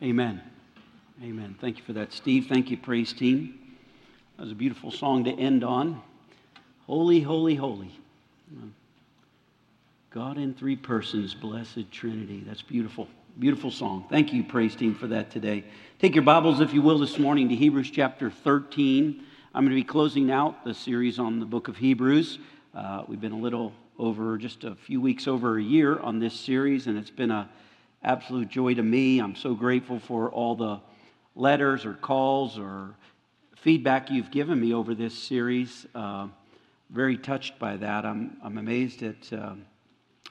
Amen. Amen. Thank you for that, Steve. Thank you, praise team. That was a beautiful song to end on. Holy, holy, holy. God in three persons, blessed Trinity. That's beautiful. Beautiful song. Thank you, praise team, for that today. Take your Bibles, if you will, this morning to Hebrews chapter 13. I'm going to be closing out the series on the book of Hebrews. Uh, we've been a little over, just a few weeks over a year on this series, and it's been a absolute joy to me. I'm so grateful for all the letters or calls or feedback you've given me over this series. Uh, very touched by that. I'm, I'm amazed at. Uh,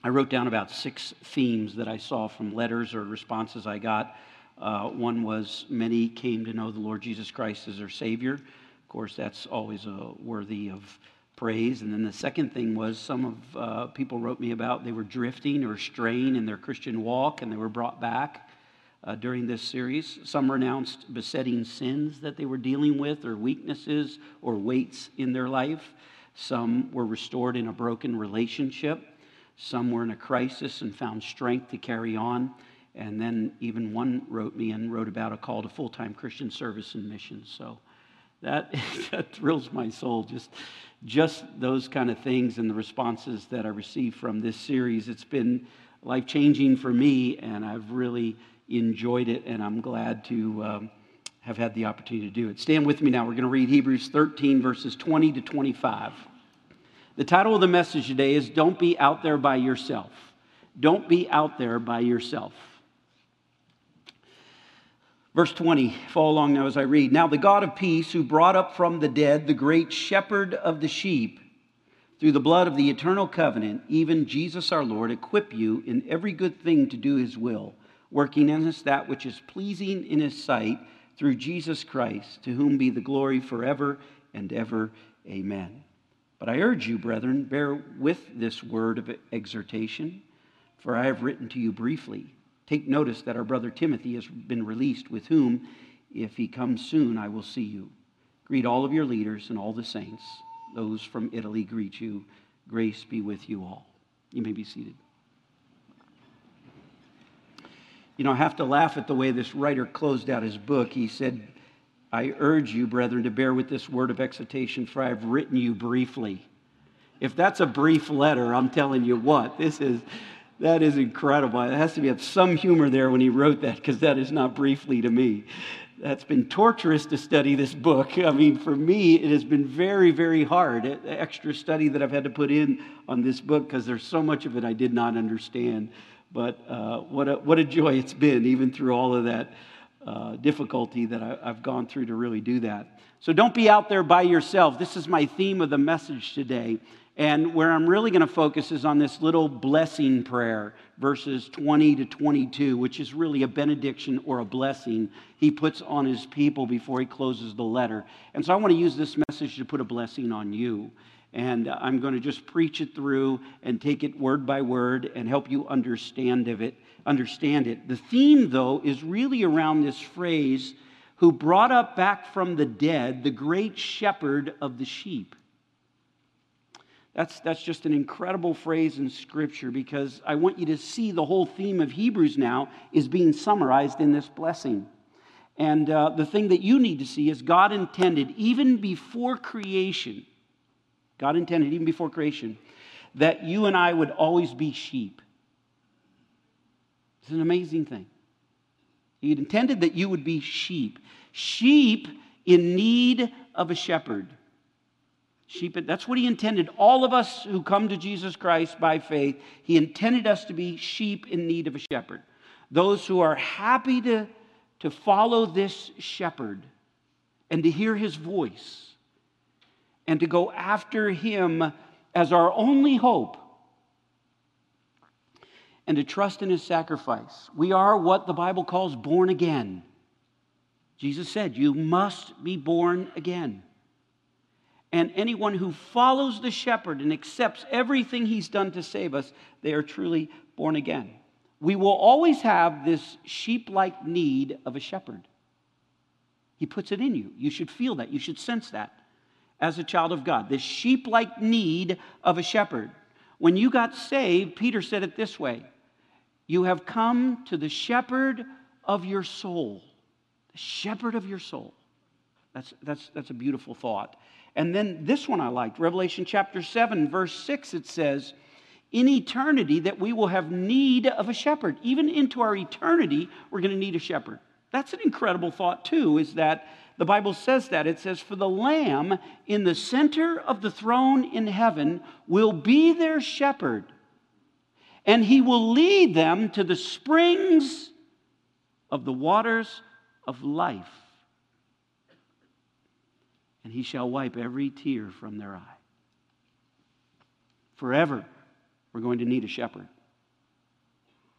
I wrote down about six themes that I saw from letters or responses I got. Uh, one was many came to know the Lord Jesus Christ as their Savior. Of course, that's always worthy of praise. And then the second thing was some of uh, people wrote me about they were drifting or straying in their Christian walk and they were brought back uh, during this series. Some renounced besetting sins that they were dealing with or weaknesses or weights in their life. Some were restored in a broken relationship. Some were in a crisis and found strength to carry on. And then even one wrote me and wrote about a call to full time Christian service and missions. So that, that thrills my soul. Just just those kind of things and the responses that I received from this series. It's been life changing for me, and I've really enjoyed it, and I'm glad to um, have had the opportunity to do it. Stand with me now. We're going to read Hebrews 13, verses 20 to 25. The title of the message today is Don't Be Out There by Yourself. Don't be out there by yourself. Verse 20, follow along now as I read. Now, the God of peace, who brought up from the dead the great shepherd of the sheep, through the blood of the eternal covenant, even Jesus our Lord, equip you in every good thing to do his will, working in us that which is pleasing in his sight, through Jesus Christ, to whom be the glory forever and ever. Amen. But I urge you, brethren, bear with this word of exhortation, for I have written to you briefly Take notice that our brother Timothy has been released, with whom, if he comes soon, I will see you. Greet all of your leaders and all the saints. Those from Italy greet you. Grace be with you all. You may be seated. You know, I have to laugh at the way this writer closed out his book. He said, I urge you, brethren, to bear with this word of exhortation, for I have written you briefly. If that's a brief letter, I'm telling you what, this is that is incredible. It has to be some humor there when he wrote that because that is not briefly to me. That's been torturous to study this book. I mean, for me, it has been very, very hard. Extra study that I've had to put in on this book because there's so much of it I did not understand. But uh, what, a, what a joy it's been, even through all of that uh, difficulty that I, I've gone through to really do that. So don't be out there by yourself. This is my theme of the message today. And where I'm really going to focus is on this little blessing prayer, verses 20 to 22, which is really a benediction or a blessing he puts on his people before he closes the letter. And so I want to use this message to put a blessing on you. And I'm going to just preach it through and take it word by word and help you understand of it, understand it. The theme, though, is really around this phrase, who brought up back from the dead the great shepherd of the sheep. That's, that's just an incredible phrase in Scripture because I want you to see the whole theme of Hebrews now is being summarized in this blessing. And uh, the thing that you need to see is God intended, even before creation, God intended, even before creation, that you and I would always be sheep. It's an amazing thing. He intended that you would be sheep, sheep in need of a shepherd. Sheep, that's what he intended. All of us who come to Jesus Christ by faith, he intended us to be sheep in need of a shepherd. Those who are happy to, to follow this shepherd and to hear his voice and to go after him as our only hope and to trust in his sacrifice. We are what the Bible calls born again. Jesus said, You must be born again. And anyone who follows the shepherd and accepts everything he's done to save us, they are truly born again. We will always have this sheep like need of a shepherd. He puts it in you. You should feel that. You should sense that as a child of God. This sheep like need of a shepherd. When you got saved, Peter said it this way You have come to the shepherd of your soul. The shepherd of your soul. That's, that's, that's a beautiful thought. And then this one I liked Revelation chapter 7, verse 6, it says, In eternity, that we will have need of a shepherd. Even into our eternity, we're going to need a shepherd. That's an incredible thought, too, is that the Bible says that. It says, For the Lamb in the center of the throne in heaven will be their shepherd, and he will lead them to the springs of the waters of life and he shall wipe every tear from their eye. Forever, we're going to need a shepherd.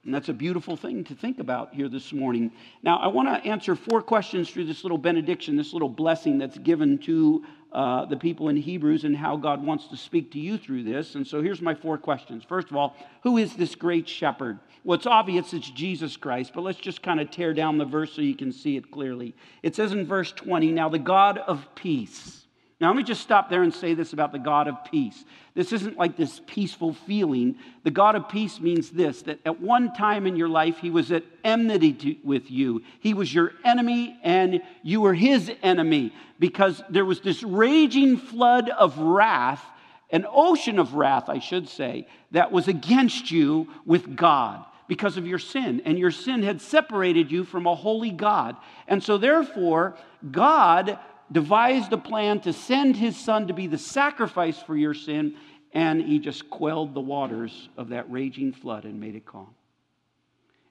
And that's a beautiful thing to think about here this morning. Now, I want to answer four questions through this little benediction, this little blessing that's given to uh, the people in Hebrews and how God wants to speak to you through this. And so here's my four questions. First of all, who is this great shepherd? Well, it's obvious it's Jesus Christ, but let's just kind of tear down the verse so you can see it clearly. It says in verse 20, Now the God of peace. Now, let me just stop there and say this about the God of peace. This isn't like this peaceful feeling. The God of peace means this that at one time in your life, He was at enmity to, with you. He was your enemy, and you were His enemy because there was this raging flood of wrath, an ocean of wrath, I should say, that was against you with God because of your sin. And your sin had separated you from a holy God. And so, therefore, God devised a plan to send his son to be the sacrifice for your sin, and he just quelled the waters of that raging flood and made it calm.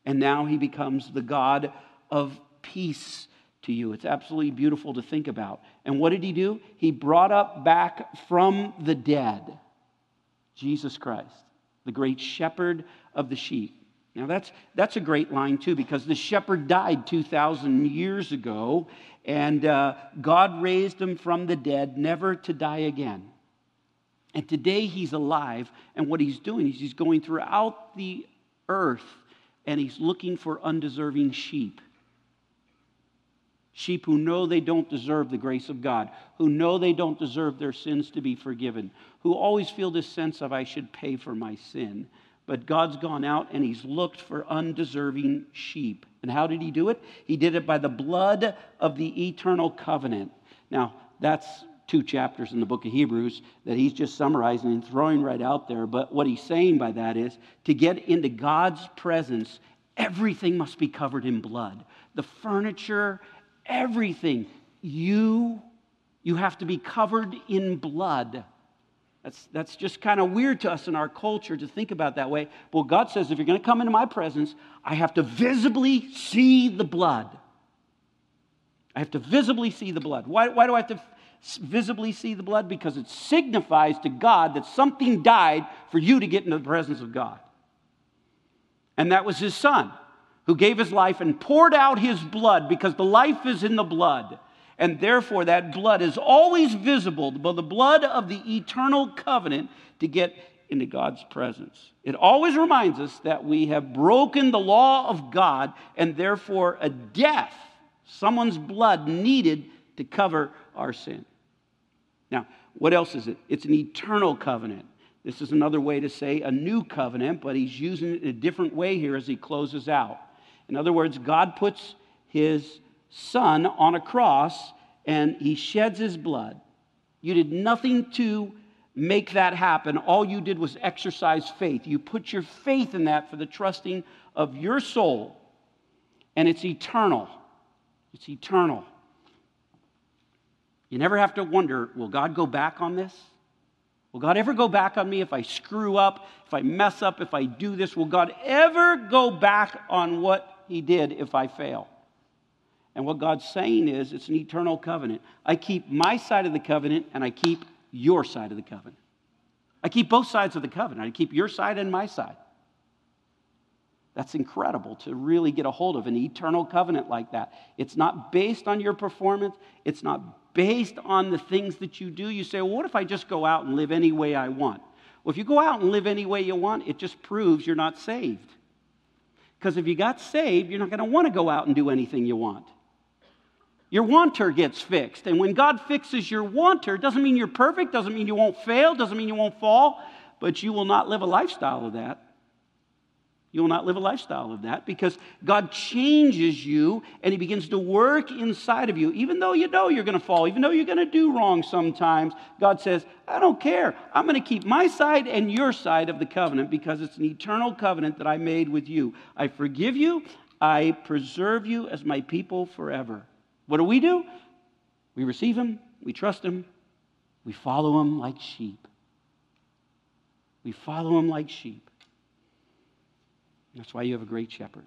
And now he becomes the God of peace to you. It's absolutely beautiful to think about. And what did he do? He brought up back from the dead Jesus Christ, the great shepherd of the sheep. Now, that's, that's a great line, too, because the shepherd died 2,000 years ago, and uh, God raised him from the dead, never to die again. And today he's alive, and what he's doing is he's going throughout the earth and he's looking for undeserving sheep. Sheep who know they don't deserve the grace of God, who know they don't deserve their sins to be forgiven, who always feel this sense of, I should pay for my sin. But God's gone out and he's looked for undeserving sheep. And how did he do it? He did it by the blood of the eternal covenant. Now, that's two chapters in the book of Hebrews that he's just summarizing and throwing right out there. But what he's saying by that is to get into God's presence, everything must be covered in blood. The furniture, everything. You, you have to be covered in blood. That's, that's just kind of weird to us in our culture to think about that way. Well, God says if you're going to come into my presence, I have to visibly see the blood. I have to visibly see the blood. Why, why do I have to visibly see the blood? Because it signifies to God that something died for you to get into the presence of God. And that was his son who gave his life and poured out his blood because the life is in the blood and therefore that blood is always visible, the blood of the eternal covenant to get into God's presence. It always reminds us that we have broken the law of God and therefore a death, someone's blood needed to cover our sin. Now, what else is it? It's an eternal covenant. This is another way to say a new covenant, but he's using it in a different way here as he closes out. In other words, God puts his son on a cross and he sheds his blood. You did nothing to make that happen. All you did was exercise faith. You put your faith in that for the trusting of your soul, and it's eternal. It's eternal. You never have to wonder will God go back on this? Will God ever go back on me if I screw up, if I mess up, if I do this? Will God ever go back on what He did if I fail? And what God's saying is it's an eternal covenant. I keep my side of the covenant and I keep your side of the covenant. I keep both sides of the covenant. I keep your side and my side. That's incredible to really get a hold of an eternal covenant like that. It's not based on your performance, it's not based on the things that you do. You say, well, what if I just go out and live any way I want? Well, if you go out and live any way you want, it just proves you're not saved. Because if you got saved, you're not going to want to go out and do anything you want. Your wanter gets fixed. And when God fixes your wanter, doesn't mean you're perfect, doesn't mean you won't fail, doesn't mean you won't fall, but you will not live a lifestyle of that. You will not live a lifestyle of that because God changes you and He begins to work inside of you. Even though you know you're going to fall, even though you're going to do wrong sometimes, God says, I don't care. I'm going to keep my side and your side of the covenant because it's an eternal covenant that I made with you. I forgive you, I preserve you as my people forever. What do we do? We receive Him, we trust Him, we follow Him like sheep. We follow Him like sheep. That's why you have a great shepherd.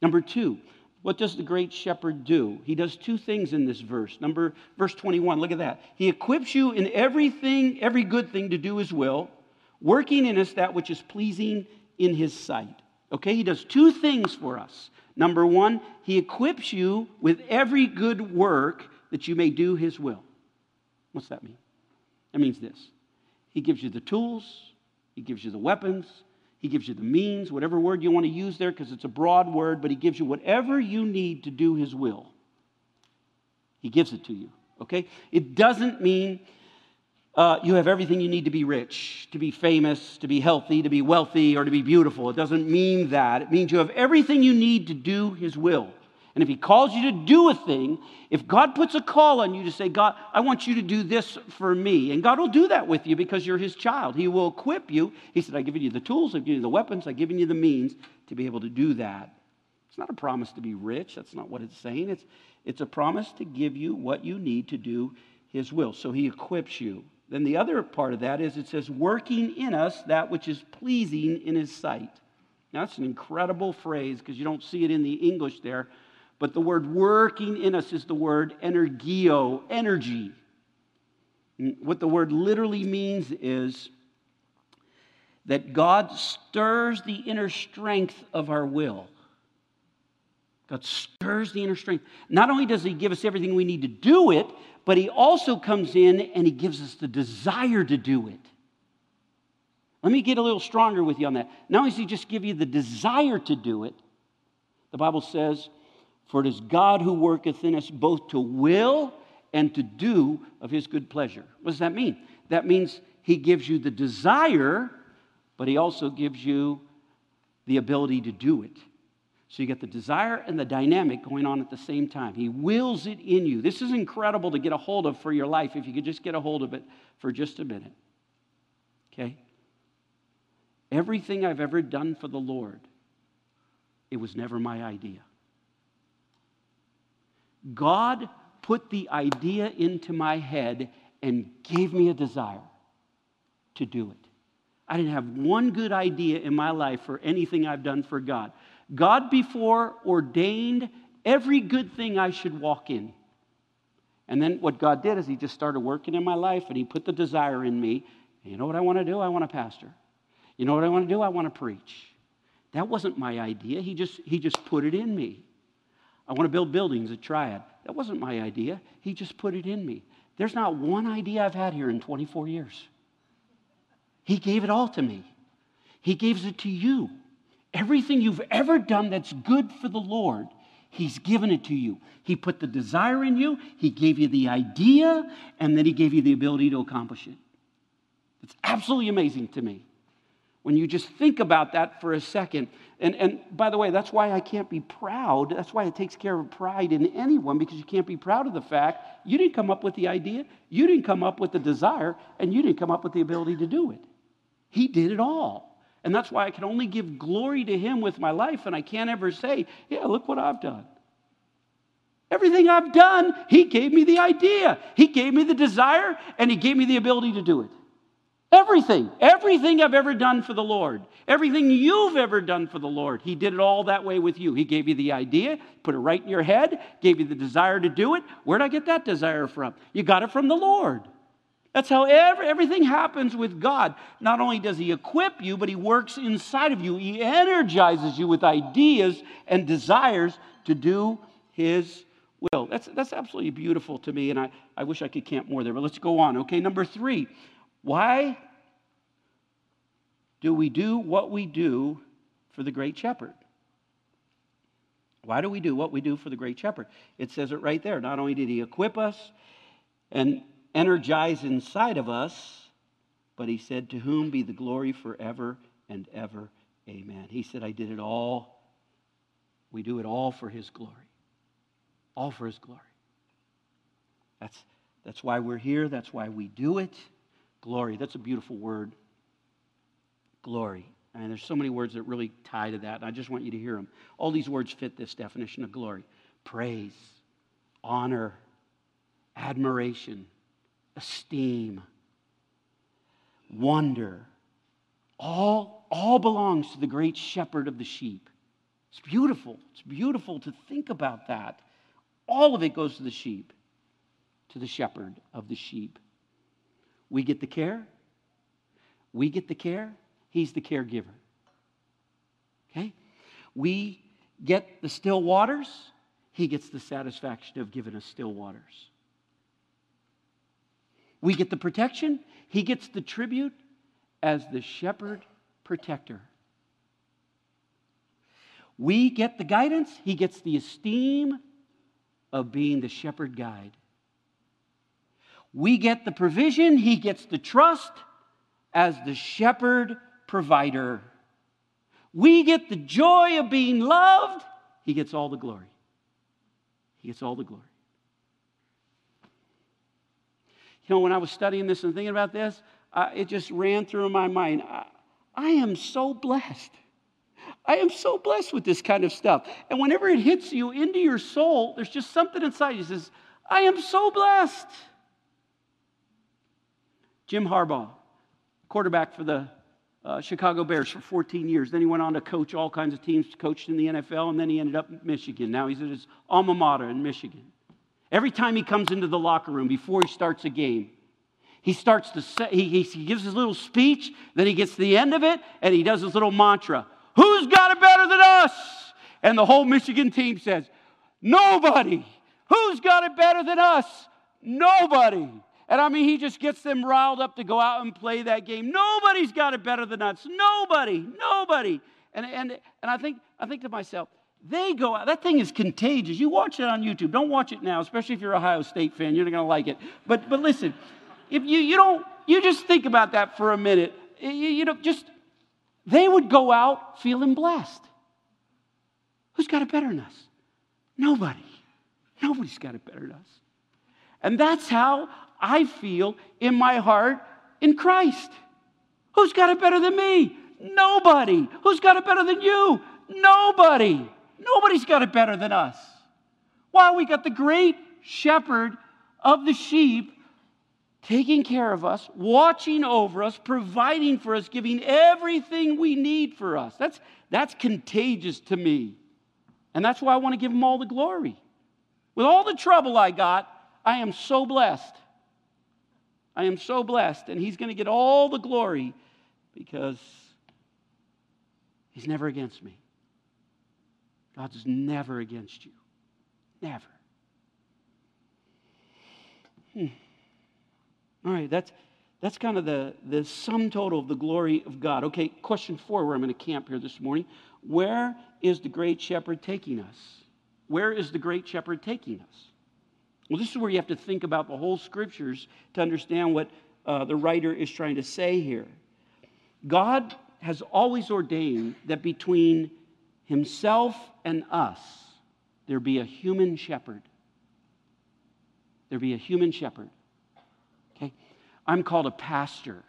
Number two, what does the great shepherd do? He does two things in this verse. Number verse 21, look at that. He equips you in everything, every good thing to do his will, working in us that which is pleasing in his sight. Okay, he does two things for us. Number one, he equips you with every good work that you may do his will. What's that mean? That means this He gives you the tools, he gives you the weapons, he gives you the means, whatever word you want to use there, because it's a broad word, but He gives you whatever you need to do His will. He gives it to you, okay? It doesn't mean uh, you have everything you need to be rich, to be famous, to be healthy, to be wealthy, or to be beautiful. It doesn't mean that. It means you have everything you need to do His will. And if He calls you to do a thing, if God puts a call on you to say, God, I want you to do this for me, and God will do that with you because you're His child, He will equip you. He said, I've given you the tools, I've given you the weapons, I've given you the means to be able to do that. It's not a promise to be rich. That's not what it's saying. It's, it's a promise to give you what you need to do His will. So He equips you. Then the other part of that is it says, working in us that which is pleasing in His sight. Now, that's an incredible phrase because you don't see it in the English there. But the word working in us is the word energio, energy. what the word literally means is that God stirs the inner strength of our will. God stirs the inner strength. Not only does He give us everything we need to do it, but He also comes in and He gives us the desire to do it. Let me get a little stronger with you on that. Not only does He just give you the desire to do it, the Bible says for it is God who worketh in us both to will and to do of his good pleasure. What does that mean? That means he gives you the desire, but he also gives you the ability to do it. So you get the desire and the dynamic going on at the same time. He wills it in you. This is incredible to get a hold of for your life if you could just get a hold of it for just a minute. Okay? Everything I've ever done for the Lord, it was never my idea. God put the idea into my head and gave me a desire to do it. I didn't have one good idea in my life for anything I've done for God. God before ordained every good thing I should walk in. And then what God did is He just started working in my life and He put the desire in me. You know what I want to do? I want to pastor. You know what I want to do? I want to preach. That wasn't my idea. He just, he just put it in me. I want to build buildings at Triad. That wasn't my idea. He just put it in me. There's not one idea I've had here in 24 years. He gave it all to me. He gives it to you. Everything you've ever done that's good for the Lord, He's given it to you. He put the desire in you, He gave you the idea, and then He gave you the ability to accomplish it. It's absolutely amazing to me when you just think about that for a second. And, and by the way, that's why I can't be proud. That's why it takes care of pride in anyone because you can't be proud of the fact you didn't come up with the idea, you didn't come up with the desire, and you didn't come up with the ability to do it. He did it all. And that's why I can only give glory to Him with my life, and I can't ever say, Yeah, look what I've done. Everything I've done, He gave me the idea, He gave me the desire, and He gave me the ability to do it. Everything, everything I've ever done for the Lord, everything you've ever done for the Lord, He did it all that way with you. He gave you the idea, put it right in your head, gave you the desire to do it. Where'd I get that desire from? You got it from the Lord. That's how every, everything happens with God. Not only does He equip you, but He works inside of you. He energizes you with ideas and desires to do His will. That's, that's absolutely beautiful to me, and I, I wish I could camp more there, but let's go on. Okay, number three. Why do we do what we do for the great shepherd? Why do we do what we do for the great shepherd? It says it right there. Not only did he equip us and energize inside of us, but he said, To whom be the glory forever and ever. Amen. He said, I did it all. We do it all for His glory. All for His glory. That's, that's why we're here. That's why we do it. Glory. That's a beautiful word. Glory. And there's so many words that really tie to that. And I just want you to hear them. All these words fit this definition of glory praise, honor, admiration, esteem, wonder. All, all belongs to the great shepherd of the sheep. It's beautiful. It's beautiful to think about that. All of it goes to the sheep, to the shepherd of the sheep. We get the care. We get the care. He's the caregiver. Okay? We get the still waters. He gets the satisfaction of giving us still waters. We get the protection. He gets the tribute as the shepherd protector. We get the guidance. He gets the esteem of being the shepherd guide. We get the provision. He gets the trust as the shepherd provider. We get the joy of being loved. He gets all the glory. He gets all the glory. You know, when I was studying this and thinking about this, uh, it just ran through my mind. I, I am so blessed. I am so blessed with this kind of stuff. And whenever it hits you into your soul, there's just something inside you says, I am so blessed. Jim Harbaugh, quarterback for the uh, Chicago Bears for 14 years. Then he went on to coach all kinds of teams, coached in the NFL, and then he ended up in Michigan. Now he's at his alma mater in Michigan. Every time he comes into the locker room before he starts a game, he starts to say, he, he gives his little speech, then he gets to the end of it, and he does his little mantra Who's got it better than us? And the whole Michigan team says, Nobody. Who's got it better than us? Nobody. And I mean, he just gets them riled up to go out and play that game. Nobody's got it better than us. Nobody. Nobody. And, and, and I, think, I think to myself, they go out. That thing is contagious. You watch it on YouTube. Don't watch it now, especially if you're an Ohio State fan. You're not going to like it. But, but listen, if you, you don't, you just think about that for a minute. You, you know, just, they would go out feeling blessed. Who's got it better than us? Nobody. Nobody's got it better than us. And that's how I feel in my heart in Christ. Who's got it better than me? Nobody. Who's got it better than you? Nobody. Nobody's got it better than us. Why? We got the great shepherd of the sheep taking care of us, watching over us, providing for us, giving everything we need for us. That's, that's contagious to me. And that's why I want to give him all the glory. With all the trouble I got, I am so blessed. I am so blessed. And he's going to get all the glory because he's never against me. God's never against you. Never. Hmm. All right, that's, that's kind of the, the sum total of the glory of God. Okay, question four, where I'm going to camp here this morning. Where is the great shepherd taking us? Where is the great shepherd taking us? Well, this is where you have to think about the whole scriptures to understand what uh, the writer is trying to say here. God has always ordained that between himself and us, there be a human shepherd. There be a human shepherd. Okay? I'm called a pastor.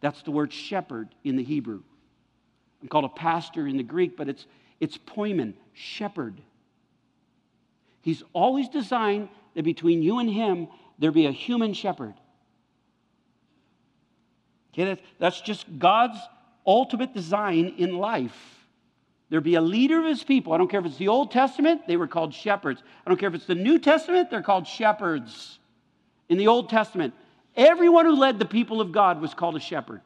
That's the word shepherd in the Hebrew. I'm called a pastor in the Greek, but it's, it's poimen, shepherd. He's always designed that between you and him, there be a human shepherd. Okay, that's, that's just God's ultimate design in life. There be a leader of his people. I don't care if it's the Old Testament, they were called shepherds. I don't care if it's the New Testament, they're called shepherds. In the Old Testament, everyone who led the people of God was called a shepherd.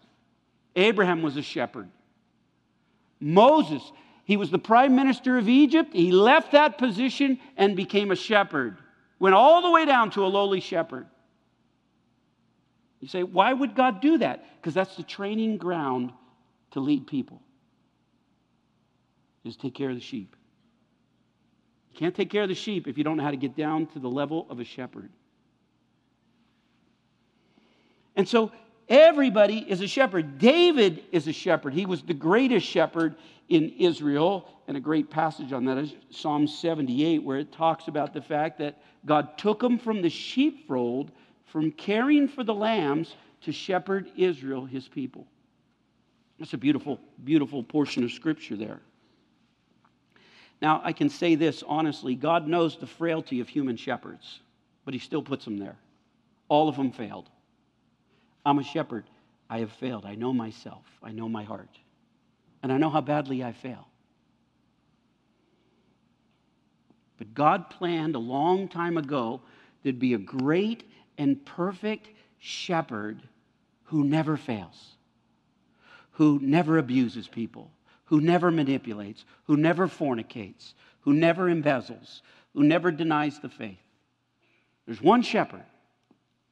Abraham was a shepherd. Moses, he was the prime minister of Egypt. He left that position and became a shepherd. Went all the way down to a lowly shepherd. You say, why would God do that? Because that's the training ground to lead people. Is take care of the sheep. You can't take care of the sheep if you don't know how to get down to the level of a shepherd. And so Everybody is a shepherd. David is a shepherd. He was the greatest shepherd in Israel. And a great passage on that is Psalm 78, where it talks about the fact that God took him from the sheepfold, from caring for the lambs, to shepherd Israel, his people. That's a beautiful, beautiful portion of scripture there. Now, I can say this honestly God knows the frailty of human shepherds, but he still puts them there. All of them failed. I'm a shepherd. I have failed. I know myself. I know my heart. And I know how badly I fail. But God planned a long time ago there'd be a great and perfect shepherd who never fails, who never abuses people, who never manipulates, who never fornicates, who never embezzles, who never denies the faith. There's one shepherd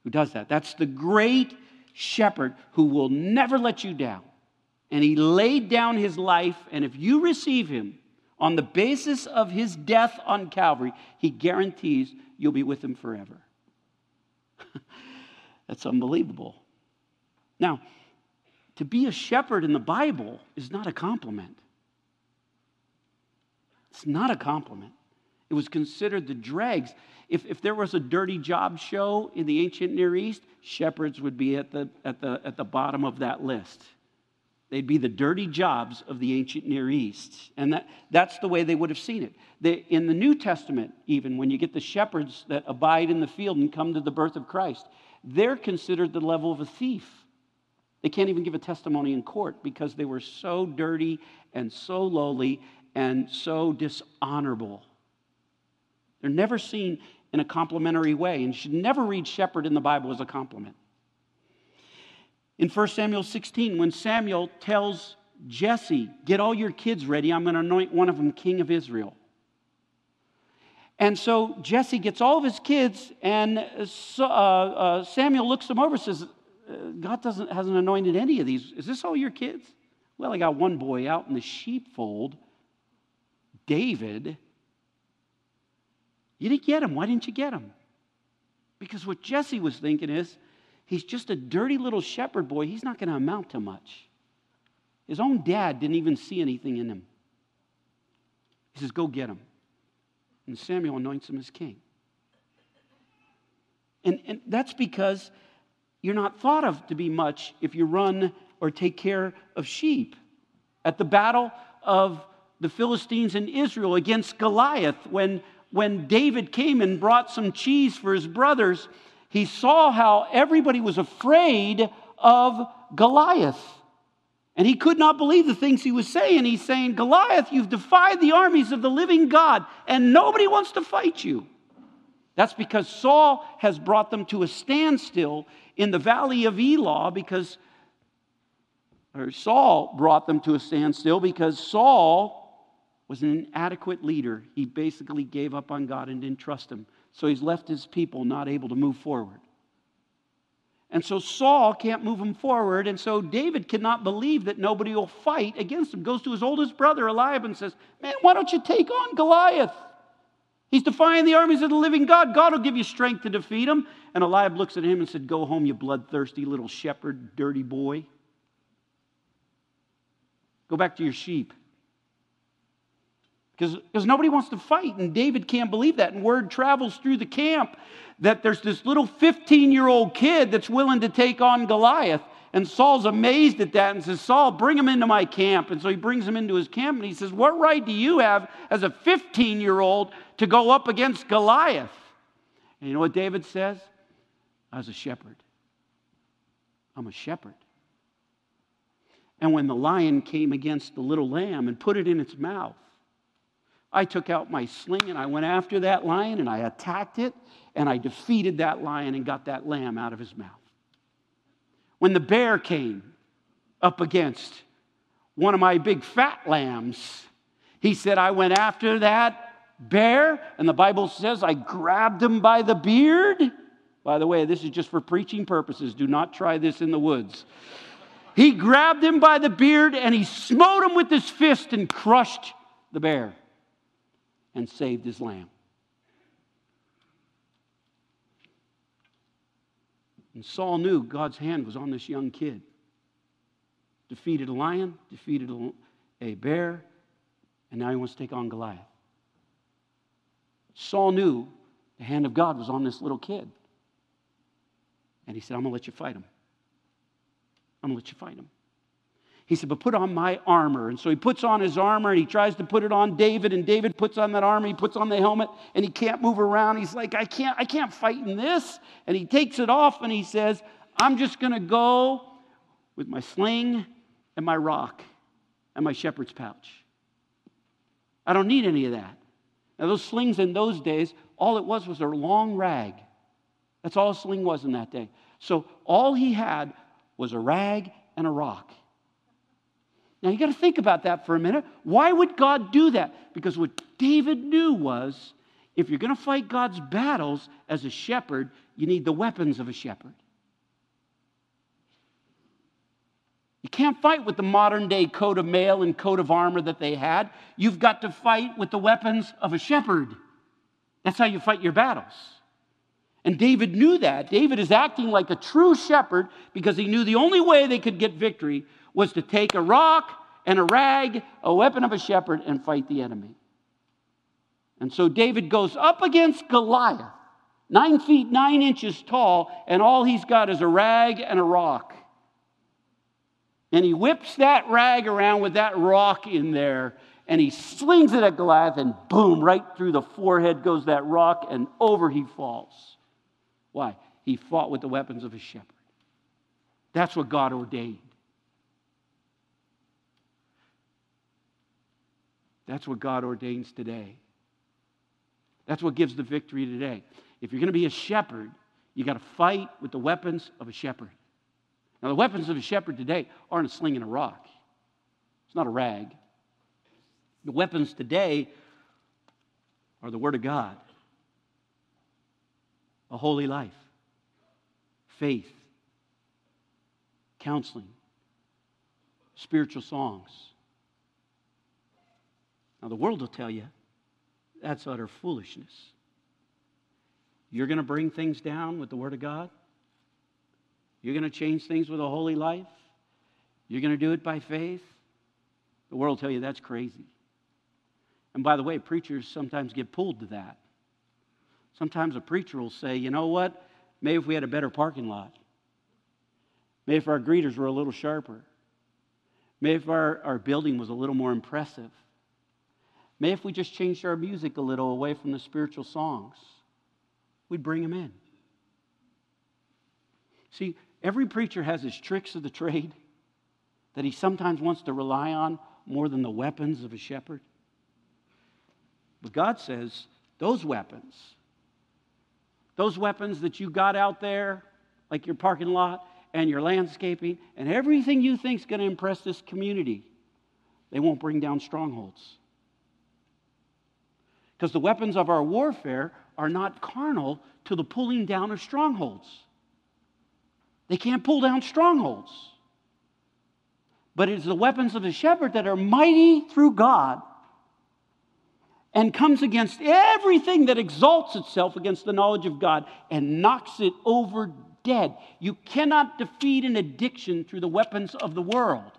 who does that. That's the great shepherd who will never let you down. And he laid down his life, and if you receive him on the basis of his death on Calvary, he guarantees you'll be with him forever. That's unbelievable. Now, to be a shepherd in the Bible is not a compliment. It's not a compliment. It was considered the dregs. If, if there was a dirty job show in the ancient Near East, shepherds would be at the, at the, at the bottom of that list. They'd be the dirty jobs of the ancient Near East. And that, that's the way they would have seen it. In the New Testament, even, when you get the shepherds that abide in the field and come to the birth of Christ, they're considered the level of a thief. They can't even give a testimony in court because they were so dirty and so lowly and so dishonorable. They're never seen in a complimentary way, and you should never read shepherd in the Bible as a compliment. In 1 Samuel 16, when Samuel tells Jesse, Get all your kids ready, I'm going to anoint one of them king of Israel. And so Jesse gets all of his kids, and uh, uh, Samuel looks them over and says, Uh, God doesn't, hasn't anointed any of these. Is this all your kids? Well, I got one boy out in the sheepfold, David. You didn't get him. Why didn't you get him? Because what Jesse was thinking is, he's just a dirty little shepherd boy. He's not going to amount to much. His own dad didn't even see anything in him. He says, Go get him. And Samuel anoints him as king. And, and that's because you're not thought of to be much if you run or take care of sheep. At the battle of the Philistines and Israel against Goliath, when, when David came and brought some cheese for his brothers, he saw how everybody was afraid of Goliath. And he could not believe the things he was saying. He's saying, Goliath, you've defied the armies of the living God, and nobody wants to fight you. That's because Saul has brought them to a standstill in the valley of Elah because, or Saul brought them to a standstill because Saul was an inadequate leader. He basically gave up on God and didn't trust him. So he's left his people not able to move forward. And so Saul can't move him forward. And so David cannot believe that nobody will fight against him. Goes to his oldest brother, Eliab, and says, Man, why don't you take on Goliath? He's defying the armies of the living God. God will give you strength to defeat him. And Eliab looks at him and said, Go home, you bloodthirsty little shepherd, dirty boy. Go back to your sheep. Because nobody wants to fight, and David can't believe that. And word travels through the camp that there's this little 15 year old kid that's willing to take on Goliath. And Saul's amazed at that and says, Saul, bring him into my camp. And so he brings him into his camp and he says, What right do you have as a 15 year old to go up against Goliath? And you know what David says? I was a shepherd. I'm a shepherd. And when the lion came against the little lamb and put it in its mouth, I took out my sling and I went after that lion and I attacked it and I defeated that lion and got that lamb out of his mouth. When the bear came up against one of my big fat lambs, he said, I went after that bear, and the Bible says I grabbed him by the beard. By the way, this is just for preaching purposes. Do not try this in the woods. He grabbed him by the beard and he smote him with his fist and crushed the bear and saved his lamb. And Saul knew God's hand was on this young kid. Defeated a lion, defeated a bear, and now he wants to take on Goliath. Saul knew the hand of God was on this little kid. And he said, I'm going to let you fight him. I'm going to let you fight him. He said, But put on my armor. And so he puts on his armor and he tries to put it on David, and David puts on that armor, he puts on the helmet, and he can't move around. He's like, I can't, I can't fight in this. And he takes it off and he says, I'm just gonna go with my sling and my rock and my shepherd's pouch. I don't need any of that. Now, those slings in those days, all it was was a long rag. That's all a sling was in that day. So all he had was a rag and a rock. Now you got to think about that for a minute. Why would God do that? Because what David knew was if you're going to fight God's battles as a shepherd, you need the weapons of a shepherd. You can't fight with the modern day coat of mail and coat of armor that they had. You've got to fight with the weapons of a shepherd. That's how you fight your battles. And David knew that. David is acting like a true shepherd because he knew the only way they could get victory was to take a rock and a rag, a weapon of a shepherd, and fight the enemy. And so David goes up against Goliath, nine feet nine inches tall, and all he's got is a rag and a rock. And he whips that rag around with that rock in there, and he slings it at Goliath, and boom, right through the forehead goes that rock, and over he falls. Why? He fought with the weapons of a shepherd. That's what God ordained. That's what God ordains today. That's what gives the victory today. If you're going to be a shepherd, you got to fight with the weapons of a shepherd. Now, the weapons of a shepherd today aren't a sling and a rock, it's not a rag. The weapons today are the Word of God a holy life, faith, counseling, spiritual songs. Now, the world will tell you that's utter foolishness. You're going to bring things down with the Word of God. You're going to change things with a holy life. You're going to do it by faith. The world will tell you that's crazy. And by the way, preachers sometimes get pulled to that. Sometimes a preacher will say, you know what? Maybe if we had a better parking lot. Maybe if our greeters were a little sharper. Maybe if our, our building was a little more impressive. Maybe if we just changed our music a little away from the spiritual songs, we'd bring them in. See, every preacher has his tricks of the trade that he sometimes wants to rely on more than the weapons of a shepherd. But God says those weapons, those weapons that you got out there, like your parking lot and your landscaping, and everything you think is going to impress this community, they won't bring down strongholds. Because the weapons of our warfare are not carnal to the pulling down of strongholds. They can't pull down strongholds. But it's the weapons of the shepherd that are mighty through God and comes against everything that exalts itself against the knowledge of God and knocks it over dead. You cannot defeat an addiction through the weapons of the world.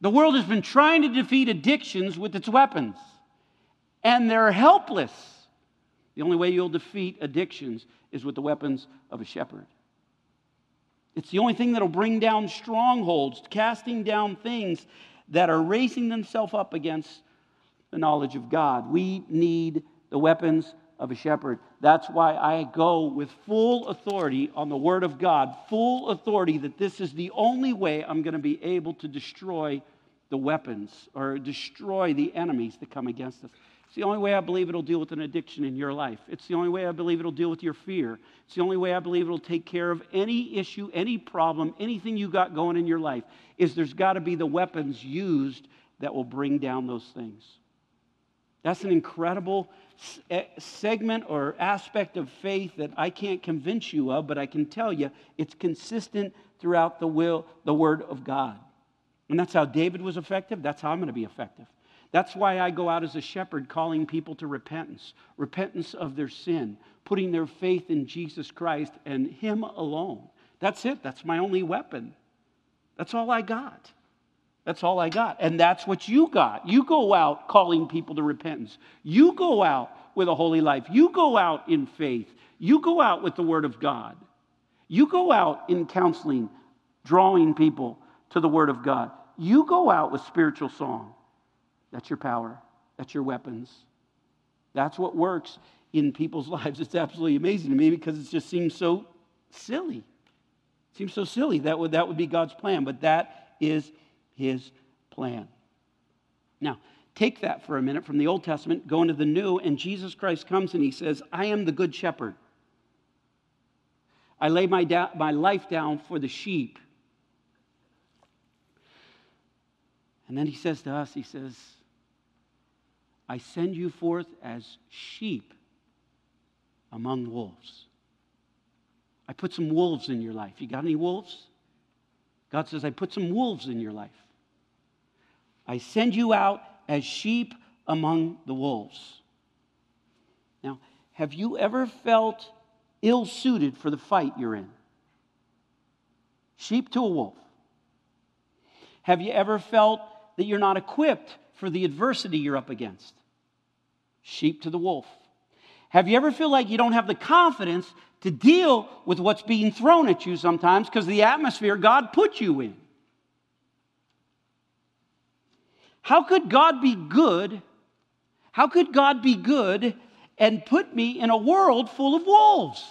The world has been trying to defeat addictions with its weapons, and they're helpless. The only way you'll defeat addictions is with the weapons of a shepherd. It's the only thing that'll bring down strongholds, casting down things that are raising themselves up against the knowledge of God. We need the weapons of a shepherd. That's why I go with full authority on the Word of God, full authority that this is the only way I'm going to be able to destroy the weapons or destroy the enemies that come against us. It's the only way I believe it'll deal with an addiction in your life. It's the only way I believe it'll deal with your fear. It's the only way I believe it'll take care of any issue, any problem, anything you got going in your life. Is there's got to be the weapons used that will bring down those things. That's an incredible segment or aspect of faith that I can't convince you of, but I can tell you it's consistent throughout the will, the word of God. And that's how David was effective. That's how I'm going to be effective. That's why I go out as a shepherd calling people to repentance repentance of their sin, putting their faith in Jesus Christ and Him alone. That's it. That's my only weapon. That's all I got. That's all I got. And that's what you got. You go out calling people to repentance. You go out with a holy life. You go out in faith. You go out with the Word of God. You go out in counseling, drawing people to the Word of God. You go out with spiritual song. That's your power, that's your weapons. That's what works in people's lives. It's absolutely amazing to me because it just seems so silly. It seems so silly. That would, that would be God's plan, but that is his plan. Now, take that for a minute from the Old Testament, go into the New, and Jesus Christ comes and he says, I am the good shepherd. I lay my, da- my life down for the sheep. And then he says to us, he says, I send you forth as sheep among wolves. I put some wolves in your life. You got any wolves? God says, I put some wolves in your life. I send you out as sheep among the wolves. Now, have you ever felt ill suited for the fight you're in? Sheep to a wolf. Have you ever felt that you're not equipped for the adversity you're up against? Sheep to the wolf. Have you ever feel like you don't have the confidence to deal with what's being thrown at you sometimes because the atmosphere God put you in? How could God be good? How could God be good and put me in a world full of wolves?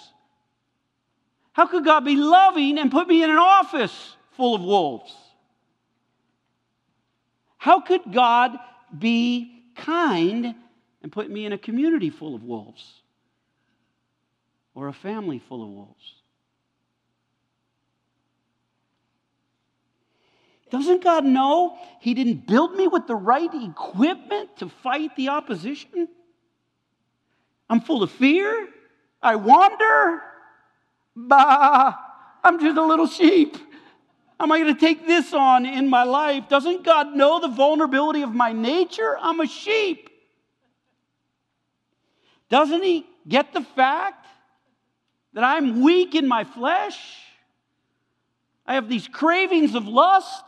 How could God be loving and put me in an office full of wolves? How could God be kind and put me in a community full of wolves or a family full of wolves? Doesn't God know He didn't build me with the right equipment to fight the opposition? I'm full of fear. I wander. Bah, I'm just a little sheep. Am I going to take this on in my life? Doesn't God know the vulnerability of my nature? I'm a sheep. Doesn't He get the fact that I'm weak in my flesh? I have these cravings of lust,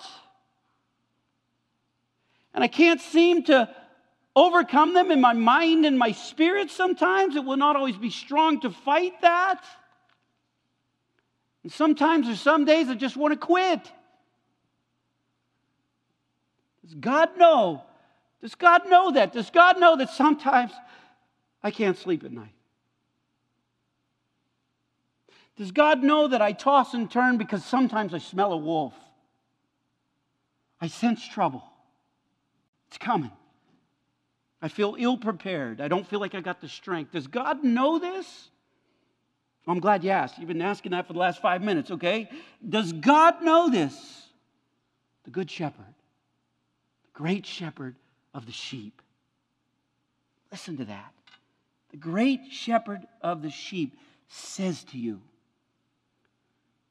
and I can't seem to overcome them in my mind and my spirit sometimes. It will not always be strong to fight that. And sometimes there's some days I just want to quit. Does God know? Does God know that? Does God know that sometimes I can't sleep at night? Does God know that I toss and turn because sometimes I smell a wolf? I sense trouble. It's coming. I feel ill prepared. I don't feel like I got the strength. Does God know this? I'm glad you asked. You've been asking that for the last five minutes, okay? Does God know this? The Good Shepherd, the great shepherd of the sheep. Listen to that. The great shepherd of the sheep says to you,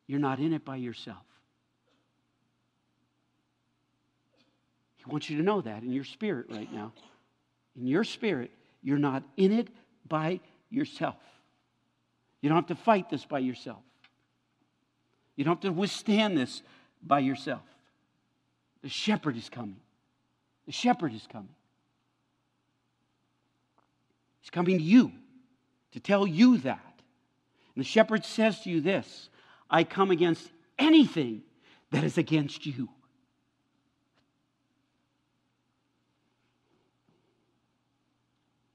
You're not in it by yourself. He wants you to know that in your spirit right now in your spirit, you're not in it by yourself. You don't have to fight this by yourself. You don't have to withstand this by yourself. The shepherd is coming. The shepherd is coming. He's coming to you to tell you that. And the shepherd says to you this I come against anything that is against you.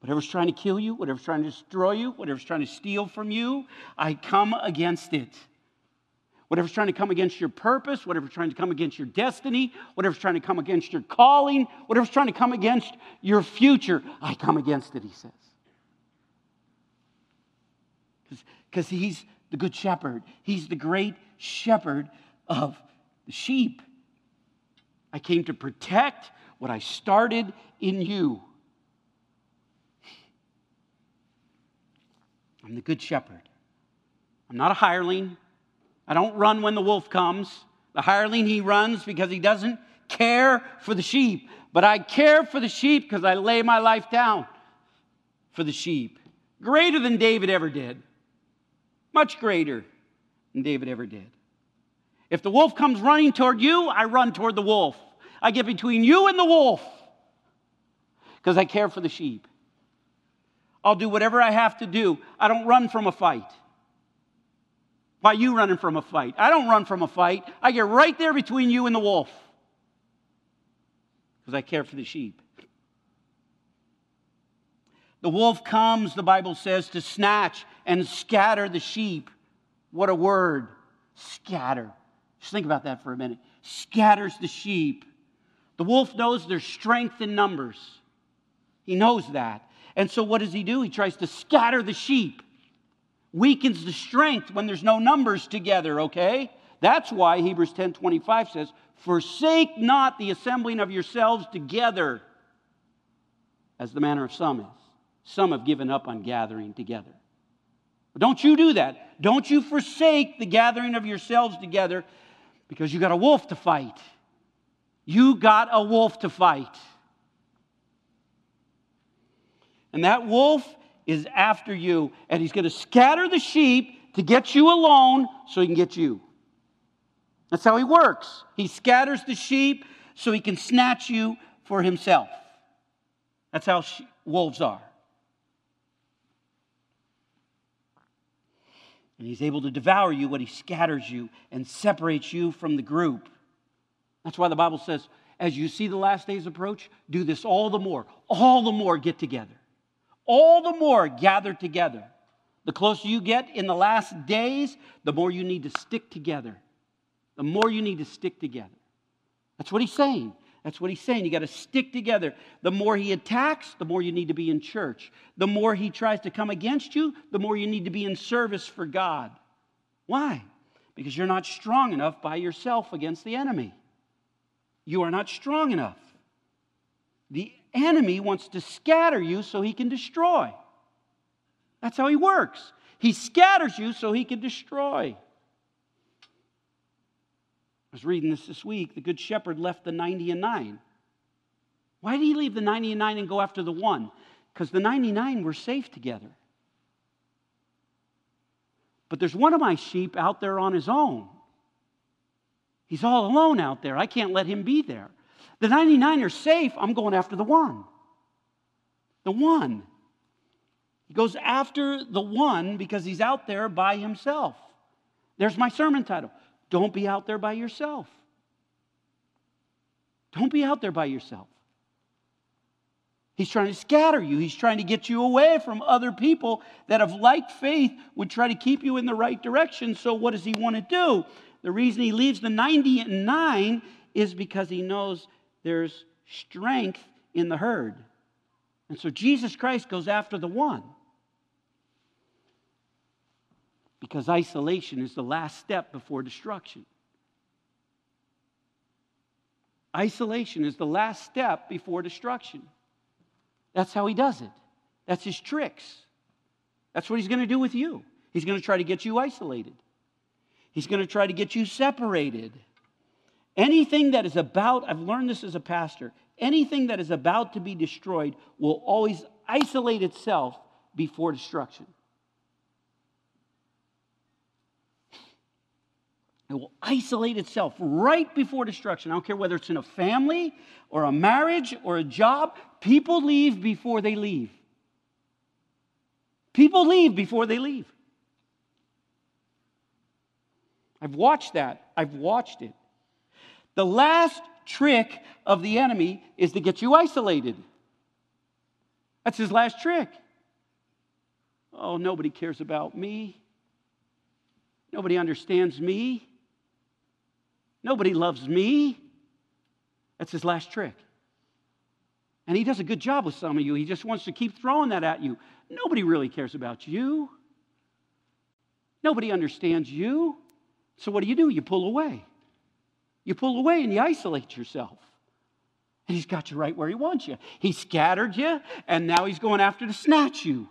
Whatever's trying to kill you, whatever's trying to destroy you, whatever's trying to steal from you, I come against it. Whatever's trying to come against your purpose, whatever's trying to come against your destiny, whatever's trying to come against your calling, whatever's trying to come against your future, I come against it, he says. Because he's the good shepherd, he's the great shepherd of the sheep. I came to protect what I started in you. I'm the good shepherd. I'm not a hireling. I don't run when the wolf comes. The hireling, he runs because he doesn't care for the sheep. but I care for the sheep because I lay my life down for the sheep. Greater than David ever did. Much greater than David ever did. If the wolf comes running toward you, I run toward the wolf. I get between you and the wolf because I care for the sheep. I'll do whatever I have to do. I don't run from a fight. Why you running from a fight? I don't run from a fight. I get right there between you and the wolf because I care for the sheep. The wolf comes, the Bible says, to snatch and scatter the sheep. What a word, scatter. Just think about that for a minute. Scatters the sheep. The wolf knows there's strength in numbers. He knows that. And so what does he do? He tries to scatter the sheep. Weakens the strength when there's no numbers together, okay? That's why Hebrews 10:25 says, "Forsake not the assembling of yourselves together, as the manner of some is. Some have given up on gathering together." But don't you do that. Don't you forsake the gathering of yourselves together because you got a wolf to fight. You got a wolf to fight. And that wolf is after you, and he's going to scatter the sheep to get you alone so he can get you. That's how he works. He scatters the sheep so he can snatch you for himself. That's how wolves are. And he's able to devour you when he scatters you and separates you from the group. That's why the Bible says, as you see the last days approach, do this all the more. All the more get together. All the more gather together. The closer you get in the last days, the more you need to stick together. The more you need to stick together. That's what he's saying. That's what he's saying. You got to stick together. The more he attacks, the more you need to be in church. The more he tries to come against you, the more you need to be in service for God. Why? Because you're not strong enough by yourself against the enemy. You are not strong enough. The enemy wants to scatter you so he can destroy. That's how he works. He scatters you so he can destroy. I was reading this this week. The Good Shepherd left the 90 and 9. Why did he leave the 90 and 9 and go after the one? Because the 99 were safe together. But there's one of my sheep out there on his own. He's all alone out there. I can't let him be there. The 99 are safe. I'm going after the one. The one. He goes after the one because he's out there by himself. There's my sermon title don't be out there by yourself. Don't be out there by yourself. He's trying to scatter you. He's trying to get you away from other people that have like faith would try to keep you in the right direction. So what does he want to do? The reason he leaves the 90 and 9 is because he knows there's strength in the herd. And so Jesus Christ goes after the one. because isolation is the last step before destruction. Isolation is the last step before destruction. That's how he does it. That's his tricks. That's what he's going to do with you. He's going to try to get you isolated. He's going to try to get you separated. Anything that is about, I've learned this as a pastor, anything that is about to be destroyed will always isolate itself before destruction. It will isolate itself right before destruction. I don't care whether it's in a family or a marriage or a job. People leave before they leave. People leave before they leave. I've watched that. I've watched it. The last trick of the enemy is to get you isolated. That's his last trick. Oh, nobody cares about me. Nobody understands me. Nobody loves me. That's his last trick. And he does a good job with some of you. He just wants to keep throwing that at you. Nobody really cares about you. Nobody understands you. So what do you do? You pull away. You pull away and you isolate yourself. And he's got you right where he wants you. He scattered you, and now he's going after to snatch you.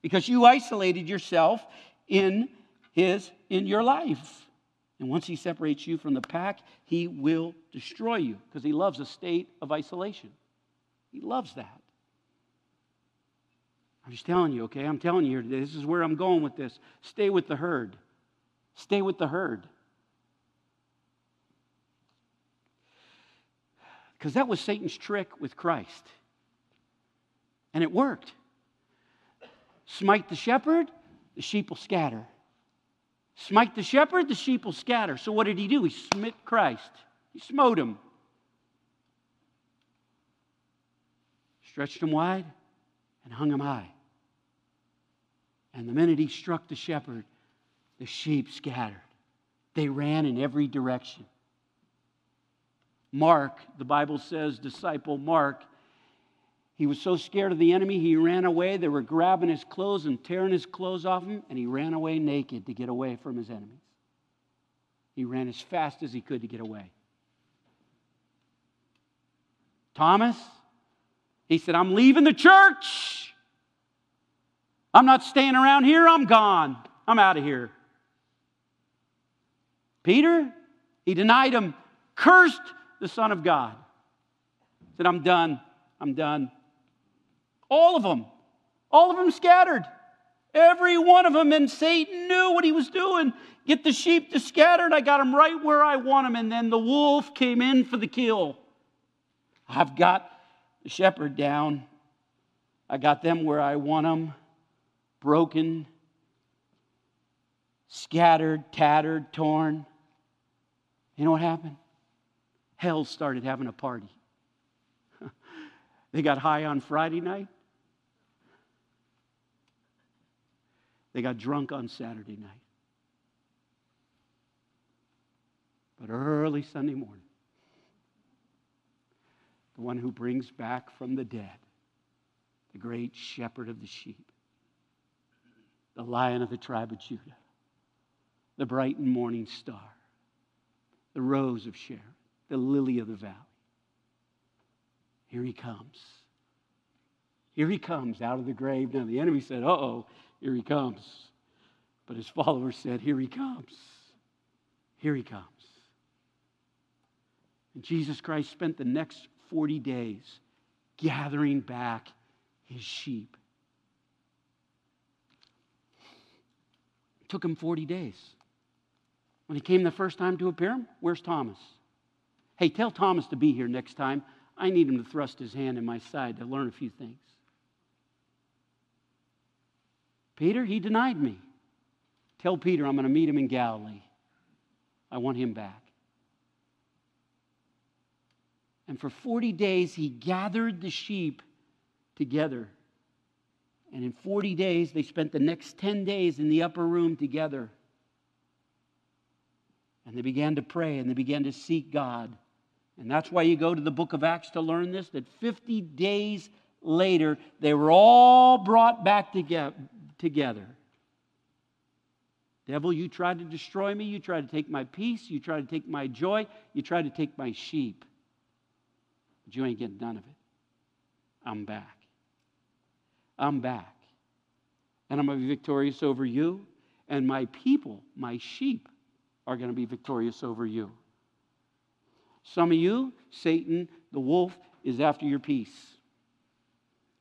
Because you isolated yourself in his in your life. And once he separates you from the pack, he will destroy you because he loves a state of isolation. He loves that. I'm just telling you, okay? I'm telling you, this is where I'm going with this. Stay with the herd. Stay with the herd. Because that was Satan's trick with Christ. And it worked. Smite the shepherd, the sheep will scatter. Smite the shepherd, the sheep will scatter. So what did he do? He smit Christ. He smote him. Stretched him wide and hung him high. And the minute he struck the shepherd, the sheep scattered. They ran in every direction. Mark, the Bible says, disciple Mark, he was so scared of the enemy, he ran away. They were grabbing his clothes and tearing his clothes off him, and he ran away naked to get away from his enemies. He ran as fast as he could to get away. Thomas, he said, I'm leaving the church. I'm not staying around here. I'm gone. I'm out of here. Peter, he denied him, cursed the Son of God. Said, I'm done. I'm done. All of them. All of them scattered. Every one of them. And Satan knew what he was doing. Get the sheep to scatter. and I got them right where I want them. And then the wolf came in for the kill. I've got the shepherd down. I got them where I want them. Broken, scattered, tattered, torn. You know what happened? Hell started having a party. they got high on Friday night. They got drunk on Saturday night. But early Sunday morning, the one who brings back from the dead, the great shepherd of the sheep, the lion of the tribe of Judah, the bright and morning star, the rose of Sharon, the lily of the valley. Here he comes. Here he comes out of the grave. Now, the enemy said, Uh oh, here he comes. But his followers said, Here he comes. Here he comes. And Jesus Christ spent the next 40 days gathering back his sheep. It took him 40 days. When he came the first time to appear where's Thomas? Hey, tell Thomas to be here next time. I need him to thrust his hand in my side to learn a few things. Peter, he denied me. Tell Peter I'm going to meet him in Galilee. I want him back. And for 40 days, he gathered the sheep together. And in 40 days, they spent the next 10 days in the upper room together. And they began to pray and they began to seek God. And that's why you go to the book of Acts to learn this that 50 days later, they were all brought back together. Devil, you tried to destroy me. You tried to take my peace. You tried to take my joy. You tried to take my sheep. But you ain't getting none of it. I'm back. I'm back. And I'm going to be victorious over you. And my people, my sheep, are going to be victorious over you. Some of you, Satan, the wolf, is after your peace.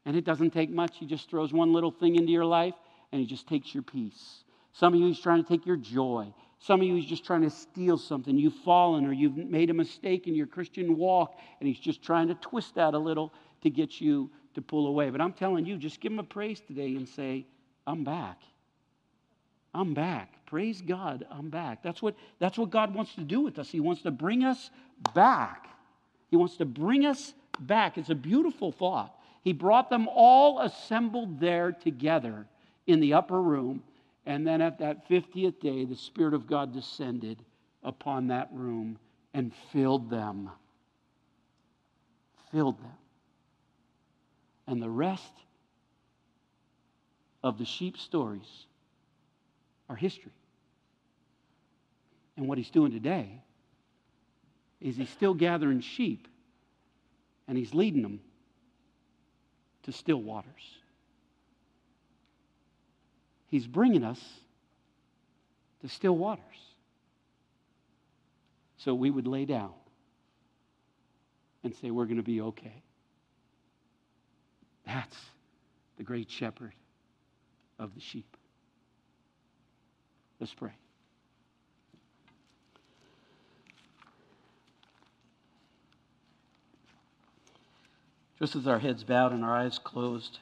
And it doesn't take much. He just throws one little thing into your life and he just takes your peace. Some of you, he's trying to take your joy. Some of you, he's just trying to steal something. You've fallen or you've made a mistake in your Christian walk and he's just trying to twist that a little to get you to pull away. But I'm telling you, just give him a praise today and say, I'm back. I'm back. Praise God, I'm back. That's what, that's what God wants to do with us. He wants to bring us back. He wants to bring us back. It's a beautiful thought. He brought them all assembled there together in the upper room. And then at that 50th day, the Spirit of God descended upon that room and filled them. Filled them. And the rest of the sheep stories are history. And what he's doing today is he's still gathering sheep and he's leading them to still waters. He's bringing us to still waters. so we would lay down and say, We're going to be okay. That's the great shepherd of the sheep. Let's pray. Just as our heads bowed and our eyes closed,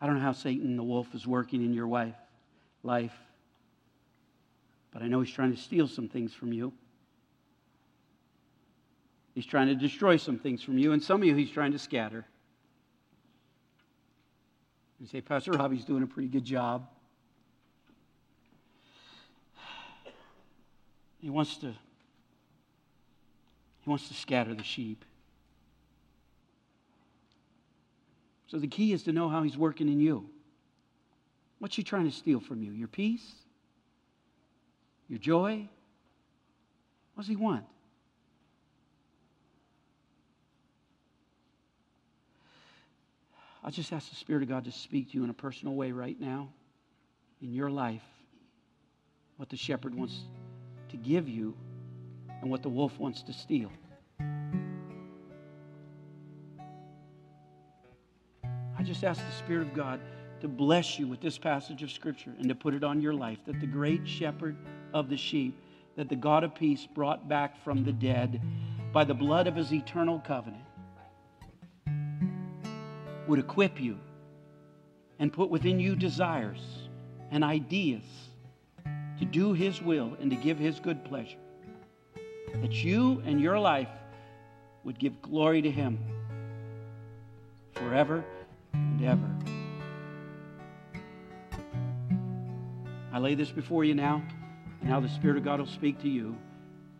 I don't know how Satan, the wolf, is working in your wife, life, but I know he's trying to steal some things from you. He's trying to destroy some things from you, and some of you he's trying to scatter. You say, Pastor Robbie's doing a pretty good job. He wants to wants to scatter the sheep. So the key is to know how he's working in you. What's he trying to steal from you? Your peace? Your joy? What does he want? I just ask the Spirit of God to speak to you in a personal way right now in your life what the shepherd wants to give you and what the wolf wants to steal. I just ask the Spirit of God to bless you with this passage of Scripture and to put it on your life that the great shepherd of the sheep, that the God of peace brought back from the dead by the blood of his eternal covenant, would equip you and put within you desires and ideas to do his will and to give his good pleasure that you and your life would give glory to Him forever and ever. I lay this before you now, and now the Spirit of God will speak to you.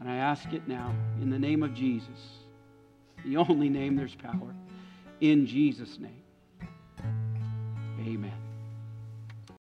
And I ask it now in the name of Jesus, the only name there's power. In Jesus' name, amen.